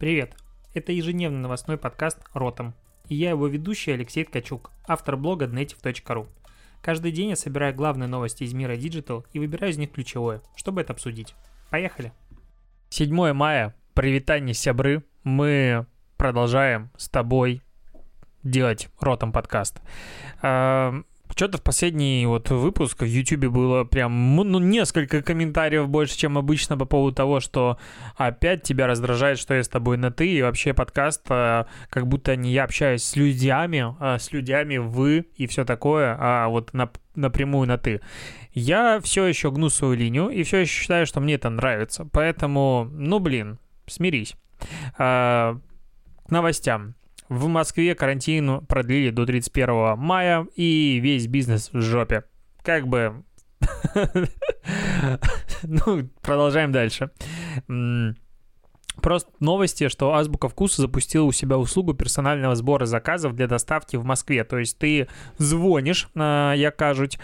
Привет! Это ежедневный новостной подкаст «Ротом». И я его ведущий Алексей Ткачук, автор блога native.ru. Каждый день я собираю главные новости из мира Digital и выбираю из них ключевое, чтобы это обсудить. Поехали! 7 мая, привитание сябры, мы продолжаем с тобой делать ротом подкаст. Что-то в последний вот выпуск в YouTube было прям ну, несколько комментариев больше, чем обычно по поводу того, что опять тебя раздражает, что я с тобой на ты, и вообще подкаст, а, как будто не я общаюсь с людьми, а с людьми вы и все такое, а вот на, напрямую на ты. Я все еще гну свою линию и все еще считаю, что мне это нравится, поэтому, ну блин, смирись. А, к новостям. В Москве карантин продлили до 31 мая, и весь бизнес в жопе. Как бы... Ну, продолжаем дальше. Просто новости, что Азбука Вкуса запустила у себя услугу персонального сбора заказов для доставки в Москве. То есть ты звонишь, э, я кажуть,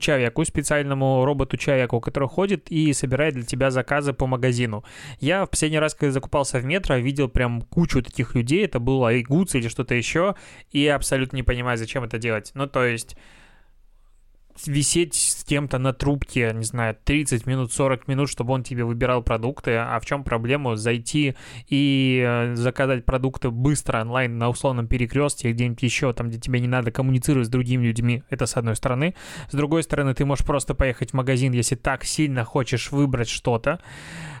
человеку, специальному роботу-человеку, который ходит и собирает для тебя заказы по магазину. Я в последний раз, когда закупался в метро, видел прям кучу таких людей, это было айгуц или что-то еще, и абсолютно не понимаю, зачем это делать. Ну, то есть висеть с кем-то на трубке, не знаю, 30 минут, 40 минут, чтобы он тебе выбирал продукты, а в чем проблема зайти и э, заказать продукты быстро онлайн на условном перекрестке, где-нибудь еще, там, где тебе не надо коммуницировать с другими людьми, это с одной стороны. С другой стороны, ты можешь просто поехать в магазин, если так сильно хочешь выбрать что-то.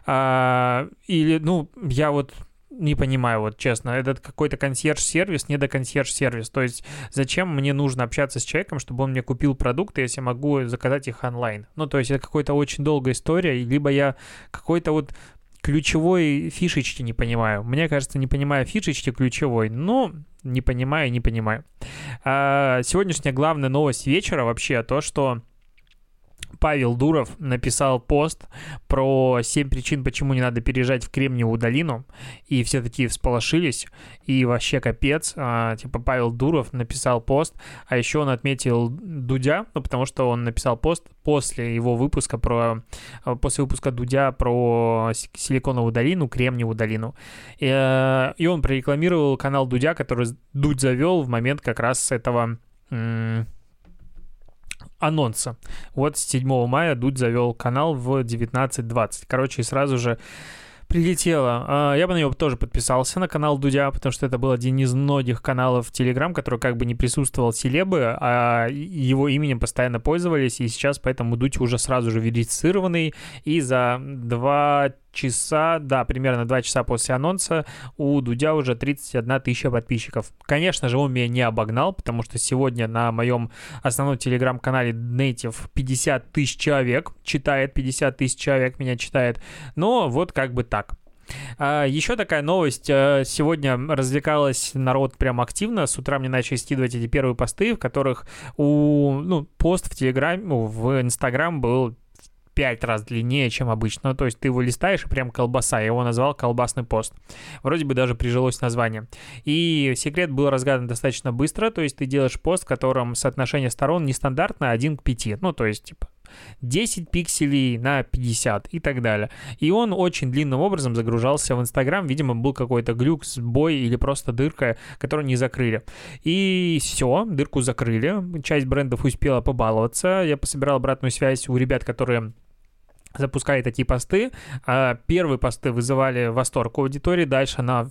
А, или, ну, я вот не понимаю, вот честно. Этот какой-то консьерж-сервис, не до консьерж-сервис. То есть зачем мне нужно общаться с человеком, чтобы он мне купил продукты, если могу заказать их онлайн? Ну, то есть это какая-то очень долгая история, либо я какой-то вот ключевой фишечки не понимаю. Мне кажется, не понимаю фишечки ключевой, но не понимаю, не понимаю. А, сегодняшняя главная новость вечера вообще то, что Павел Дуров написал пост про 7 причин, почему не надо переезжать в Кремниевую долину, и все такие всполошились, и вообще капец, а, типа Павел Дуров написал пост, а еще он отметил Дудя, ну, потому что он написал пост после его выпуска про, а, после выпуска Дудя про Силиконовую долину, Кремниевую долину, и, э, и он прорекламировал канал Дудя, который Дудь завел в момент как раз этого анонса. Вот с 7 мая Дудь завел канал в 19.20. Короче, и сразу же прилетело. А, я бы на него тоже подписался, на канал Дудя, потому что это был один из многих каналов Telegram, который как бы не присутствовал селебы, а его именем постоянно пользовались, и сейчас поэтому Дудь уже сразу же верифицированный, и за два часа, да, примерно 2 часа после анонса у Дудя уже 31 тысяча подписчиков. Конечно же, он меня не обогнал, потому что сегодня на моем основном телеграм-канале Native 50 тысяч человек читает, 50 тысяч человек меня читает, но вот как бы так. А, еще такая новость. Э, сегодня развлекалась народ прям активно. С утра мне начали скидывать эти первые посты, в которых у, ну, пост в Телеграме, ну, в Инстаграм был пять раз длиннее, чем обычно. Ну, то есть ты его листаешь, и прям колбаса. Я его назвал колбасный пост. Вроде бы даже прижилось название. И секрет был разгадан достаточно быстро. То есть ты делаешь пост, в котором соотношение сторон нестандартное 1 к 5. Ну, то есть, типа, 10 пикселей на 50 и так далее. И он очень длинным образом загружался в Инстаграм. Видимо, был какой-то глюк, сбой или просто дырка, которую не закрыли. И все, дырку закрыли. Часть брендов успела побаловаться. Я пособирал обратную связь у ребят, которые запускали такие посты. А, первые посты вызывали восторг у аудитории, дальше на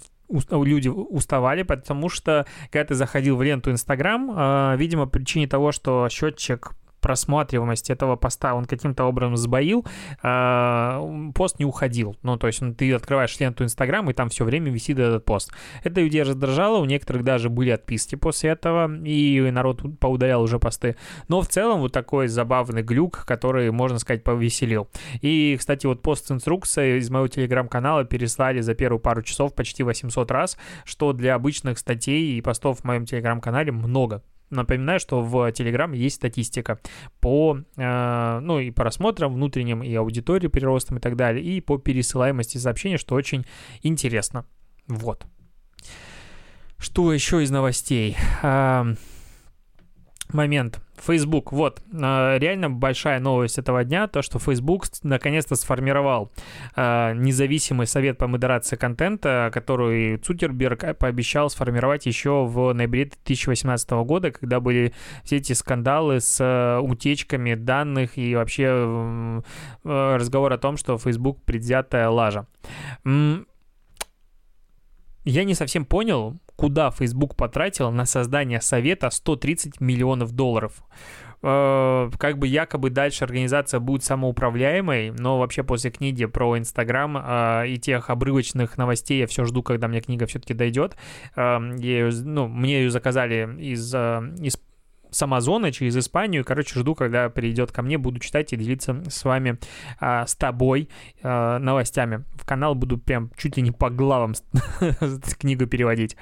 люди уставали, потому что когда ты заходил в ленту Инстаграм, а, видимо, причине того, что счетчик просматриваемость этого поста он каким-то образом сбоил, э, пост не уходил. Ну, то есть ты открываешь ленту Инстаграм, и там все время висит этот пост. Это людей раздражало, у некоторых даже были отписки после этого, и народ поудалял уже посты. Но в целом вот такой забавный глюк, который, можно сказать, повеселил. И, кстати, вот пост с инструкцией из моего телеграм-канала переслали за первую пару часов почти 800 раз, что для обычных статей и постов в моем телеграм-канале много. Напоминаю, что в Telegram есть статистика по, э, ну, и по просмотрам внутренним, и аудитории приростам и так далее, и по пересылаемости сообщений, что очень интересно. Вот. Что еще из новостей? Момент. Facebook, вот, а, реально большая новость этого дня, то, что Facebook наконец-то сформировал а, независимый совет по модерации контента, который Цукерберг пообещал сформировать еще в ноябре 2018 года, когда были все эти скандалы с а, утечками данных и вообще разговор о том, что Facebook предвзятая лажа. Я не совсем понял, куда Facebook потратил на создание совета 130 миллионов долларов э, как бы якобы дальше организация будет самоуправляемой, но вообще после книги про Инстаграм э, и тех обрывочных новостей я все жду, когда мне книга все-таки дойдет. Э, я, ну, мне ее заказали из, э, из с Амазона через Испанию. Короче, жду, когда придет ко мне, буду читать и делиться с вами, а, с тобой а, новостями. В канал буду прям чуть ли не по главам книгу переводить.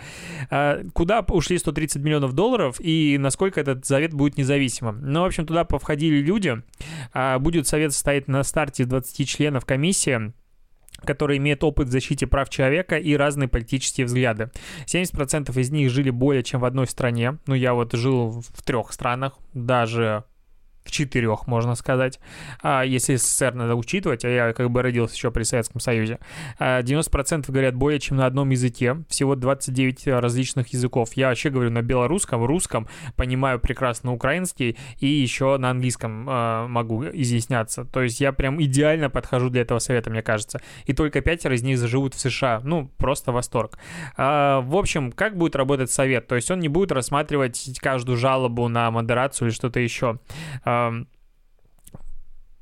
А, куда ушли 130 миллионов долларов и насколько этот совет будет независимым? Ну, в общем, туда повходили люди. Будет совет состоять на старте из 20 членов комиссии которые имеют опыт в защите прав человека и разные политические взгляды. 70% из них жили более чем в одной стране. Ну, я вот жил в трех странах, даже в четырех, можно сказать, а, если СССР надо учитывать, а я как бы родился еще при Советском Союзе. 90% а, говорят более чем на одном языке, всего 29 различных языков. Я вообще говорю на белорусском, русском, понимаю прекрасно украинский и еще на английском а, могу изъясняться. То есть я прям идеально подхожу для этого совета, мне кажется. И только пятеро из них заживут в США. Ну, просто восторг. В общем, как будет работать совет? То есть он не будет рассматривать каждую жалобу на модерацию или что-то еще.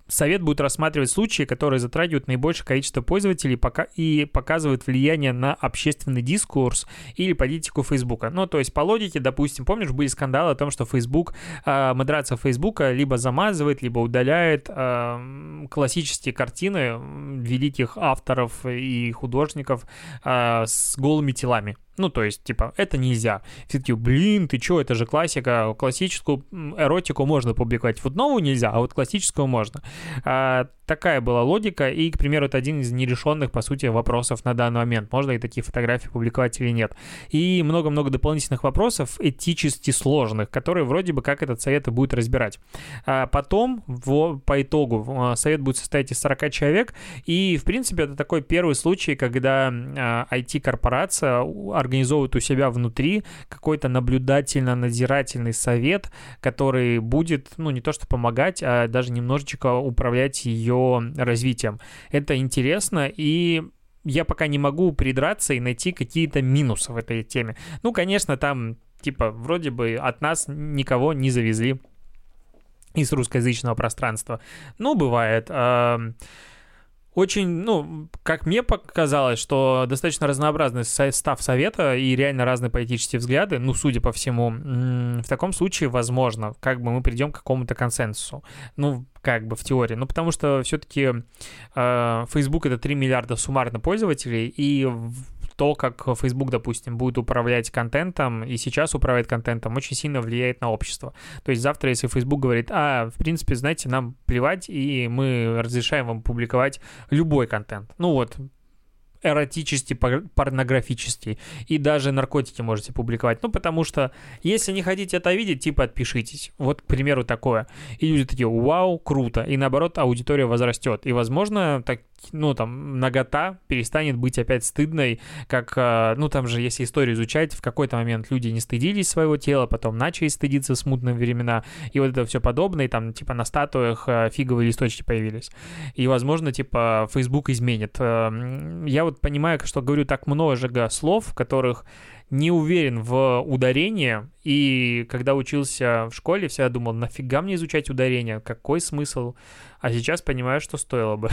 Совет будет рассматривать случаи, которые затрагивают наибольшее количество пользователей пока и показывают влияние на общественный дискурс или политику Фейсбука. Ну, то есть по логике, допустим, помнишь, были скандалы о том, что Facebook, э, модерация Фейсбука либо замазывает, либо удаляет классические картины великих авторов и художников э, с голыми телами. Ну, то есть, типа, это нельзя. Все таки блин, ты чё, это же классика. Классическую эротику можно публиковать. Вот новую нельзя, а вот классическую можно. А, такая была логика, и, к примеру, это один из нерешенных, по сути, вопросов на данный момент. Можно ли такие фотографии публиковать или нет. И много-много дополнительных вопросов, этически сложных, которые вроде бы как этот совет и будет разбирать. А потом, в, по итогу, совет будет состоять из 40 человек, и, в принципе, это такой первый случай, когда а, IT-корпорация организовывают у себя внутри какой-то наблюдательно-надзирательный совет, который будет, ну, не то что помогать, а даже немножечко управлять ее развитием. Это интересно, и я пока не могу придраться и найти какие-то минусы в этой теме. Ну, конечно, там, типа, вроде бы от нас никого не завезли из русскоязычного пространства. Ну, бывает очень, ну, как мне показалось, что достаточно разнообразный состав совета и реально разные политические взгляды, ну, судя по всему, в таком случае, возможно, как бы мы придем к какому-то консенсусу. Ну, как бы в теории. Ну, потому что все-таки э, Facebook это 3 миллиарда суммарно пользователей, и то, как Facebook, допустим, будет управлять контентом и сейчас управляет контентом, очень сильно влияет на общество. То есть завтра, если Facebook говорит, а, в принципе, знаете, нам плевать, и мы разрешаем вам публиковать любой контент. Ну вот, эротический, порнографический. И даже наркотики можете публиковать. Ну, потому что, если не хотите это видеть, типа отпишитесь. Вот, к примеру, такое. И люди такие, вау, круто. И наоборот, аудитория возрастет. И, возможно, так, ну, там, нагота перестанет быть опять стыдной, как, э, ну, там же, если историю изучать, в какой-то момент люди не стыдились своего тела, потом начали стыдиться в смутные времена, и вот это все подобное, и там, типа, на статуях э, фиговые листочки появились. И, возможно, типа, Facebook изменит. Э, я вот понимаю, что говорю так много слов, в которых не уверен в ударении, и когда учился в школе, всегда думал, нафига мне изучать ударение, какой смысл? А сейчас понимаю, что стоило бы.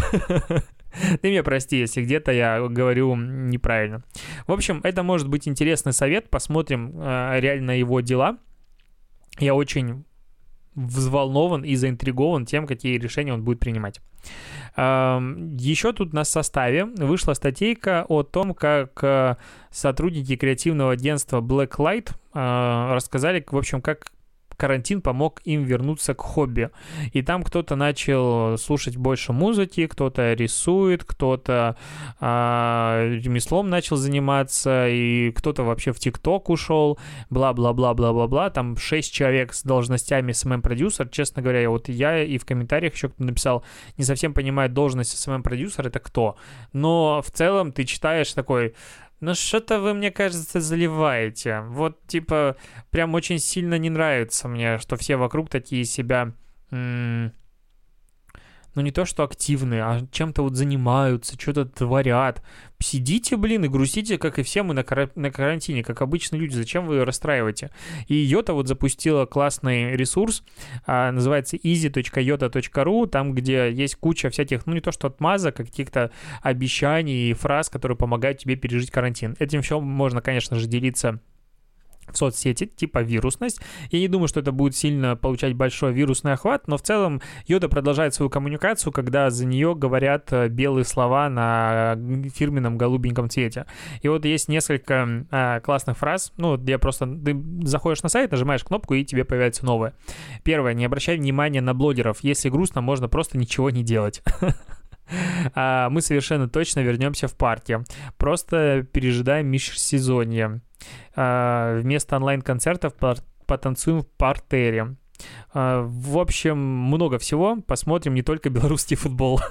Ты меня прости, если где-то я говорю неправильно. В общем, это может быть интересный совет, посмотрим э, реально его дела. Я очень взволнован и заинтригован тем, какие решения он будет принимать. Еще тут на составе вышла статейка о том, как э, сотрудники креативного агентства Blacklight э, рассказали, в общем, как карантин помог им вернуться к хобби. И там кто-то начал слушать больше музыки, кто-то рисует, кто-то а, ремеслом начал заниматься, и кто-то вообще в ТикТок ушел, бла-бла-бла-бла-бла-бла. Там шесть человек с должностями SMM-продюсер. Честно говоря, вот я и в комментариях еще кто-то написал, не совсем понимает должность SMM-продюсер это кто. Но в целом ты читаешь такой, ну что-то вы, мне кажется, заливаете. Вот, типа, прям очень сильно не нравится мне, что все вокруг такие себя... М- ну не то, что активные, а чем-то вот занимаются, что-то творят. Сидите, блин, и грустите, как и все мы на, кар- на карантине, как обычные люди. Зачем вы расстраиваете? И Йота вот запустила классный ресурс, а, называется easy.yota.ru, там, где есть куча всяких, ну не то, что отмазок, а каких-то обещаний и фраз, которые помогают тебе пережить карантин. Этим все можно, конечно же, делиться в соцсети, типа вирусность. Я не думаю, что это будет сильно получать большой вирусный охват, но в целом Йода продолжает свою коммуникацию, когда за нее говорят э, белые слова на фирменном голубеньком цвете. И вот есть несколько а, классных фраз, ну, я просто, ты заходишь на сайт, нажимаешь кнопку, и тебе появляется новое. Первое, не обращай внимания на блогеров. Если грустно, можно просто ничего не делать. А, мы совершенно точно вернемся в парке. Просто пережидаем межсезонье. А, вместо онлайн-концертов потанцуем в партере. А, в общем, много всего. Посмотрим не только белорусский футбол.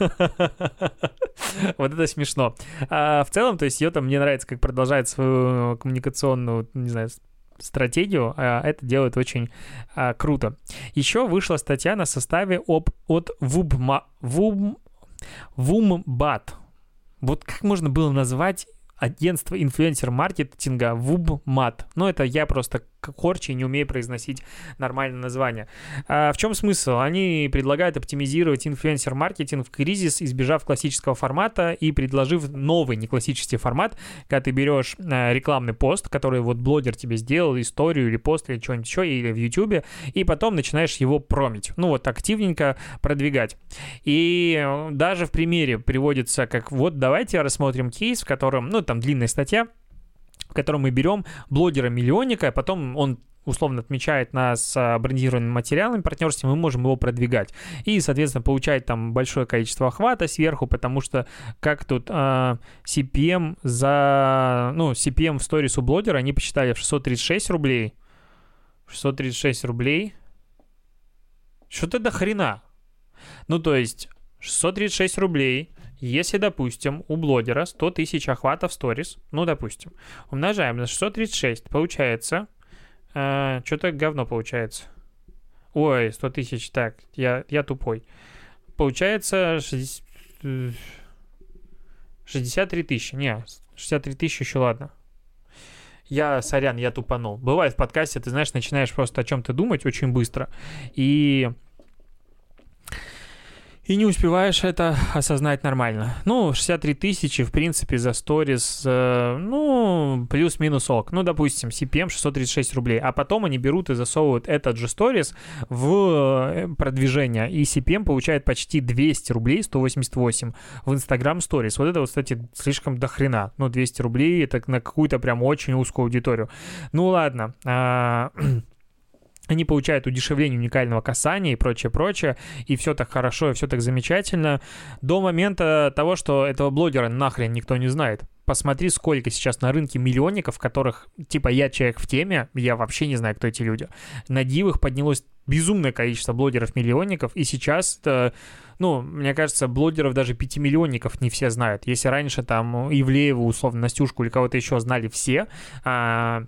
Вот это смешно. В целом, то есть Йота мне нравится, как продолжает свою коммуникационную, не знаю, стратегию, это делает очень круто. Еще вышла статья на составе об, от Вубма, Вум, Вумбат. Вот как можно было назвать агентство инфлюенсер-маркетинга WUBMAT. Ну, это я просто корчи не умею произносить нормальное название. А в чем смысл? Они предлагают оптимизировать инфлюенсер-маркетинг в кризис, избежав классического формата и предложив новый неклассический формат, когда ты берешь а, рекламный пост, который вот блогер тебе сделал, историю или пост или что-нибудь еще, или в YouTube, и потом начинаешь его промить. Ну вот активненько продвигать. И э, даже в примере приводится как вот давайте рассмотрим кейс, в котором, ну там длинная статья, в котором мы берем блогера-миллионника, а потом он условно отмечает нас брендированными материалами партнерстве, мы можем его продвигать. И, соответственно, получать там большое количество охвата сверху, потому что как тут э, CPM за... Ну, CPM в сторис у блогера они посчитали в 636 рублей. 636 рублей. Что-то до хрена. Ну, то есть 636 рублей если, допустим, у блогера 100 тысяч охватов сторис, ну, допустим, умножаем на 636, получается, э, что-то говно получается. Ой, 100 тысяч, так, я, я тупой. Получается 60, 63 тысячи, не, 63 тысячи еще ладно. Я, сорян, я тупанул. Бывает в подкасте, ты знаешь, начинаешь просто о чем-то думать очень быстро, и и не успеваешь это осознать нормально. Ну, 63 тысячи, в принципе, за сторис, э, ну, плюс-минус ок. Ну, допустим, CPM 636 рублей. А потом они берут и засовывают этот же сторис в э, продвижение. И CPM получает почти 200 рублей, 188 в Instagram Stories. Вот это кстати, слишком дохрена. Ну, 200 рублей это на какую-то прям очень узкую аудиторию. Ну, ладно. А они получают удешевление уникального касания и прочее, прочее, и все так хорошо, и все так замечательно, до момента того, что этого блогера нахрен никто не знает. Посмотри, сколько сейчас на рынке миллионников, которых, типа, я человек в теме, я вообще не знаю, кто эти люди. На дивах поднялось безумное количество блогеров-миллионников, и сейчас это, ну, мне кажется, блогеров даже пятимиллионников не все знают. Если раньше там Ивлееву, условно, Настюшку или кого-то еще знали все, а,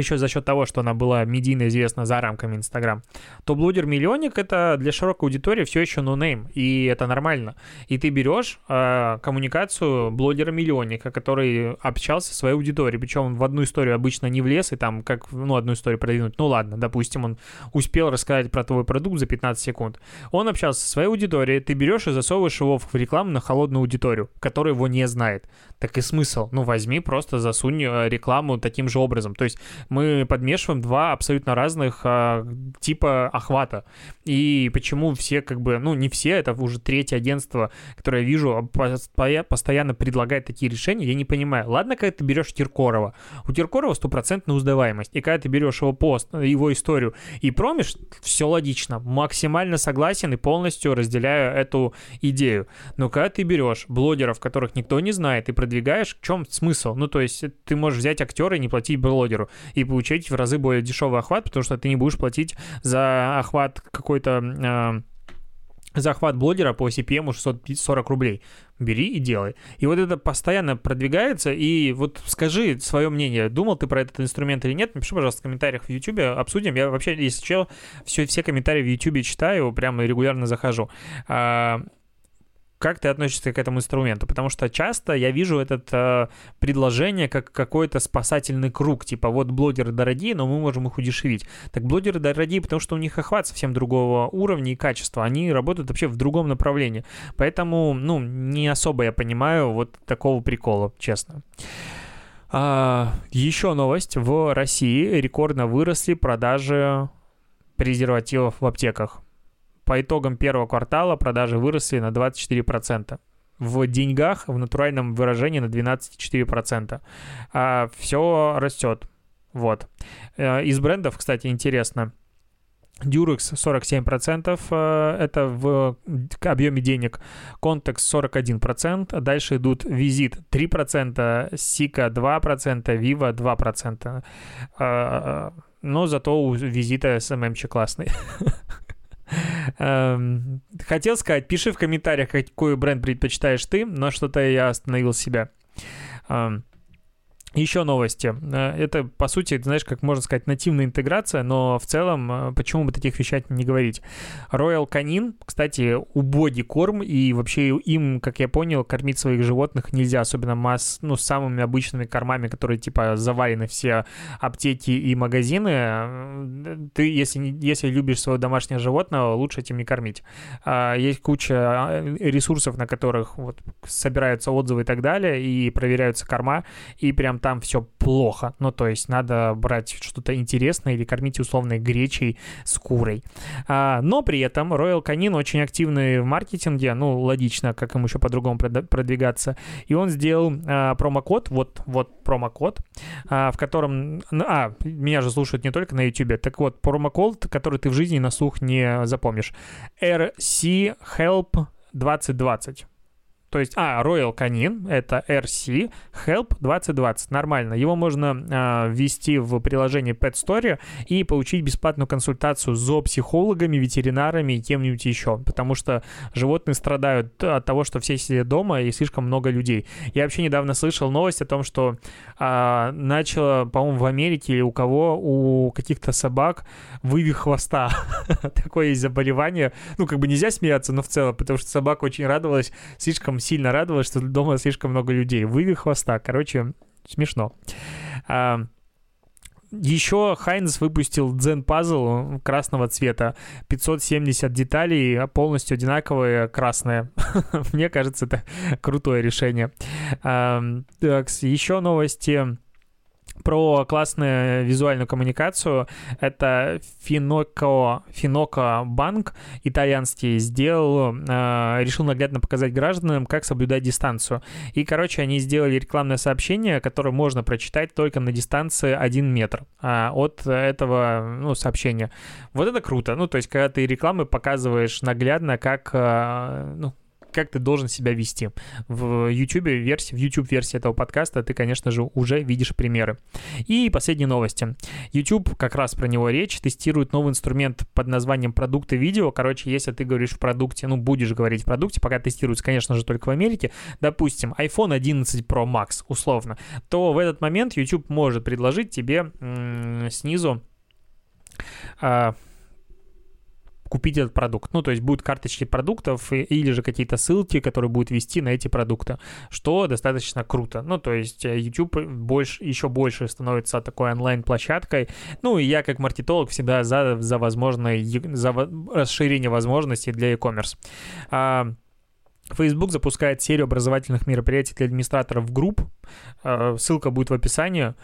еще за счет того, что она была медийно известна за рамками Инстаграм, то блогер-миллионник это для широкой аудитории все еще нонейм, и это нормально. И ты берешь э, коммуникацию блогера-миллионника, который общался со своей аудиторией, причем он в одну историю обычно не влез, и там как, ну, одну историю продвинуть, ну ладно, допустим, он успел рассказать про твой продукт за 15 секунд. Он общался со своей аудиторией, ты берешь и засовываешь его в рекламу на холодную аудиторию, которая его не знает. Так и смысл, ну возьми, просто засунь э, рекламу таким же образом. То есть Мы подмешиваем два абсолютно разных а, типа охвата. И почему все как бы, ну не все, это уже третье агентство, которое я вижу, постоянно предлагает такие решения, я не понимаю. Ладно, когда ты берешь Киркорова. У Киркорова стопроцентная узнаваемость. И когда ты берешь его пост, его историю и промишь, все логично. Максимально согласен и полностью разделяю эту идею. Но когда ты берешь блогеров, которых никто не знает, и продвигаешь, в чем смысл? Ну, то есть ты можешь взять актера и не платить блогеру, и получить в разы более дешевый охват, потому что ты не будешь платить за охват какой-то... Э, захват блогера по CPM 640 рублей. Бери и делай. И вот это постоянно продвигается, и вот скажи свое мнение, думал ты про этот инструмент или нет, напиши, пожалуйста, в комментариях в YouTube, обсудим. Я вообще, если чел, все, все комментарии в YouTube читаю, прямо регулярно захожу. Как ты относишься к этому инструменту? Потому что часто я вижу это э, предложение как какой-то спасательный круг, типа вот блогеры дорогие, но мы можем их удешевить. Так блогеры дорогие, потому что у них охват совсем другого уровня и качества, они работают вообще в другом направлении. Поэтому, ну, не особо я понимаю вот такого прикола, честно. А, еще новость. В России рекордно выросли продажи презервативов в аптеках. По итогам первого квартала продажи выросли на 24%. В деньгах, в натуральном выражении на 12,4%. А все растет. Вот. Э, из брендов, кстати, интересно. Durex 47%, э, это в объеме денег, Context 41%, дальше идут Visit 3%, Sika 2%, Viva 2%. Но зато у Визита SMM классный. Эм, хотел сказать, пиши в комментариях, какой бренд предпочитаешь ты, но что-то я остановил себя. Еще новости. Э, это, по сути, знаешь, как можно сказать, нативная интеграция, но в целом, э, почему бы таких вещах не говорить? Royal Canin, кстати, убогий корм, и вообще им, как я понял, кормить своих животных нельзя, особенно масс, ну, самыми обычными кормами, которые, типа, завалены все аптеки и магазины. Э, ты, если, если любишь своего домашнего животного, лучше этим не кормить. Есть куча ресурсов, на которых вот собираются отзывы и так далее, и проверяются корма, и прям там все плохо. Ну, то есть надо брать что-то интересное или кормить условной гречей с курой. А, но при этом Royal Canin очень активный в маркетинге, ну, логично, как ему еще по-другому продвигаться. И он сделал а, промокод, вот, вот промокод, а, в котором... А, меня же слушают не только на YouTube. Так вот, промокод, который ты в жизни на слух не запомнишь. RC Help 2020. То есть, а, Royal Canin, это RC Help 2020, нормально. Его можно а, ввести в приложение Pet Story и получить бесплатную консультацию с зоопсихологами, ветеринарами и кем-нибудь еще, потому что животные страдают от того, что все сидят дома и слишком много людей. Я вообще недавно слышал новость о том, что а, начало, по-моему, в Америке или у кого, у каких-то собак вывих хвоста. Такое есть заболевание. Ну, как бы нельзя смеяться, но в целом, потому что собака очень радовалась, слишком сильно радовалась, что дома слишком много людей. Вывих хвоста. Короче, смешно. А, еще Хайнс выпустил Zen Puzzle красного цвета. 570 деталей, полностью одинаковые, красные. Мне кажется, это крутое решение. Так, еще новости про классную визуальную коммуникацию. Это Финоко, Финоко банк итальянский сделал, э, решил наглядно показать гражданам, как соблюдать дистанцию. И, короче, они сделали рекламное сообщение, которое можно прочитать только на дистанции 1 метр э, от этого ну, сообщения. Вот это круто. Ну, то есть, когда ты рекламы показываешь наглядно, как, э, ну, как ты должен себя вести. В YouTube версии, в YouTube версии этого подкаста ты, конечно же, уже видишь примеры. И последние новости. YouTube, как раз про него речь, тестирует новый инструмент под названием продукты видео. Короче, если ты говоришь в продукте, ну, будешь говорить в продукте, пока тестируется, конечно же, только в Америке, допустим, iPhone 11 Pro Max, условно, то в этот момент YouTube может предложить тебе м- снизу а, купить этот продукт. Ну, то есть будут карточки продуктов или же какие-то ссылки, которые будут вести на эти продукты, что достаточно круто. Ну, то есть э, YouTube больше, еще больше становится такой онлайн-площадкой. Ну, и я как маркетолог всегда за, за возможное, за расширение возможностей для e-commerce. А, Facebook запускает серию образовательных мероприятий для администраторов групп. А, ссылка будет в описании.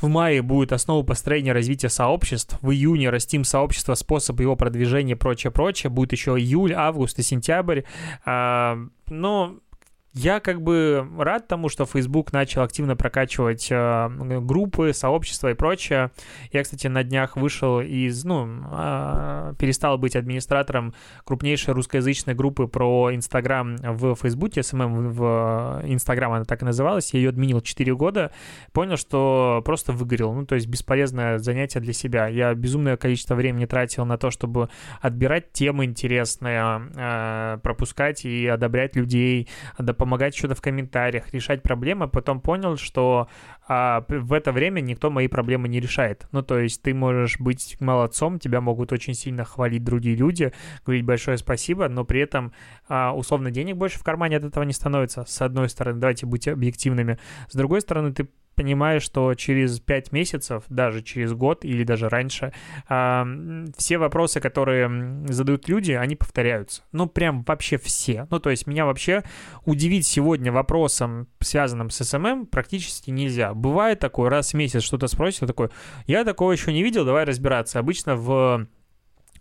В мае будет основа построения развития сообществ. В июне растим сообщество, способ его продвижения, прочее, прочее. Будет еще июль, август и сентябрь. А, но я как бы рад тому, что Facebook начал активно прокачивать э, группы, сообщества и прочее. Я, кстати, на днях вышел из, ну, э, перестал быть администратором крупнейшей русскоязычной группы про Инстаграм в Фейсбуке, SMM в Инстаграм она так и называлась. Я ее админил 4 года. Понял, что просто выгорел. Ну, то есть бесполезное занятие для себя. Я безумное количество времени тратил на то, чтобы отбирать темы интересные, э, пропускать и одобрять людей, помогать что-то в комментариях, решать проблемы, а потом понял, что а, в это время никто мои проблемы не решает. Ну, то есть ты можешь быть молодцом, тебя могут очень сильно хвалить другие люди, говорить большое спасибо, но при этом а, условно денег больше в кармане от этого не становится. С одной стороны, давайте быть объективными. С другой стороны, ты понимаешь, что через 5 месяцев, даже через год или даже раньше, все вопросы, которые задают люди, они повторяются. Ну, прям вообще все. Ну, то есть меня вообще удивить сегодня вопросом, связанным с SMM, практически нельзя. Бывает такое, раз в месяц что-то спросит, такой, я такого еще не видел, давай разбираться. Обычно в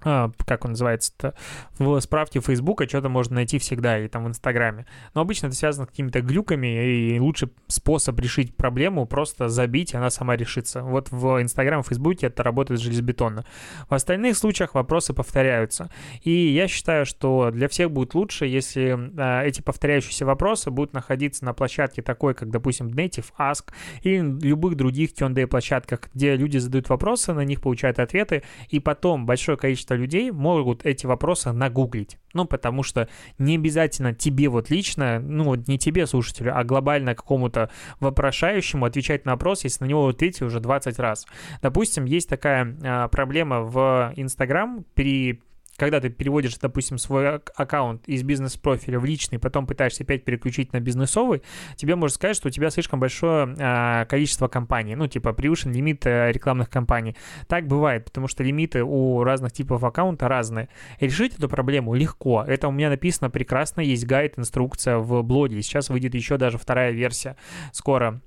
как он называется-то, в справке Фейсбука что-то можно найти всегда, и там в Инстаграме. Но обычно это связано с какими-то глюками, и лучший способ решить проблему просто забить, и она сама решится. Вот в Инстаграме, в Фейсбуке это работает железобетонно. В остальных случаях вопросы повторяются. И я считаю, что для всех будет лучше, если а, эти повторяющиеся вопросы будут находиться на площадке такой, как, допустим, Native Ask или любых других Q&A площадках, где люди задают вопросы, на них получают ответы, и потом большое количество людей могут эти вопросы нагуглить. Ну, потому что не обязательно тебе вот лично, ну, вот не тебе, слушателю, а глобально какому-то вопрошающему отвечать на вопрос, если на него ответили уже 20 раз. Допустим, есть такая а, проблема в Инстаграм при когда ты переводишь, допустим, свой аккаунт из бизнес-профиля в личный, потом пытаешься опять переключить на бизнесовый, тебе может сказать, что у тебя слишком большое а, количество компаний, ну, типа, превышен лимит а, рекламных кампаний. Так бывает, потому что лимиты у разных типов аккаунта разные. Решить эту проблему легко. Это у меня написано прекрасно, есть гайд, инструкция в блоге. Сейчас выйдет еще даже вторая версия скоро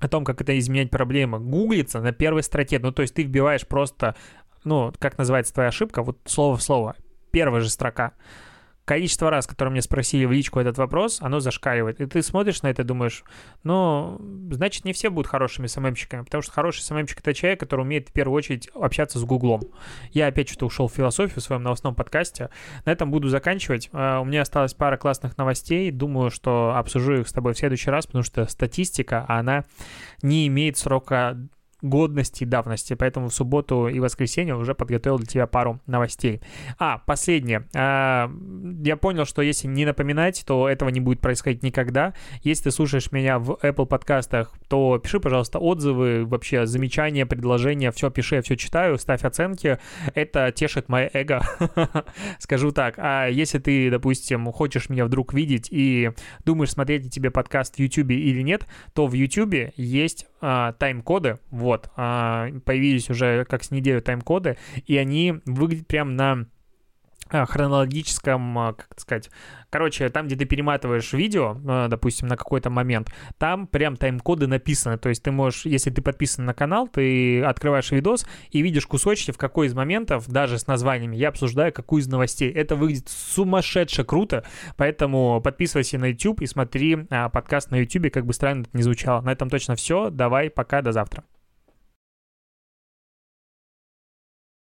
о том, как это изменять проблемы, гуглится на первой строке. Ну, то есть ты вбиваешь просто ну, как называется твоя ошибка, вот слово в слово, первая же строка. Количество раз, которые мне спросили в личку этот вопрос, оно зашкаливает. И ты смотришь на это и думаешь, ну, значит, не все будут хорошими СММщиками, потому что хороший СММщик — это человек, который умеет в первую очередь общаться с Гуглом. Я опять что-то ушел в философию в своем новостном подкасте. На этом буду заканчивать. А, у меня осталась пара классных новостей. Думаю, что обсужу их с тобой в следующий раз, потому что статистика, она не имеет срока годности и давности, поэтому в субботу и воскресенье уже подготовил для тебя пару новостей. А, последнее. А, я понял, что если не напоминать, то этого не будет происходить никогда. Если ты слушаешь меня в Apple подкастах, то пиши, пожалуйста, отзывы, вообще замечания, предложения, все пиши, я все читаю, ставь оценки. Это тешит мое эго, скажу так. А если ты, допустим, хочешь меня вдруг видеть и думаешь, смотреть тебе подкаст в YouTube или нет, то в YouTube есть а, тайм-коды, вот, а, появились уже как с неделю тайм-коды, и они выглядят прям на а, хронологическом, а, как сказать, короче, там, где ты перематываешь видео, а, допустим, на какой-то момент, там прям тайм-коды написаны, то есть ты можешь, если ты подписан на канал, ты открываешь видос и видишь кусочки, в какой из моментов, даже с названиями, я обсуждаю какую из новостей. Это выглядит сумасшедше круто, поэтому подписывайся на YouTube и смотри подкаст на YouTube, как бы странно это ни звучало. На этом точно все, давай, пока, до завтра.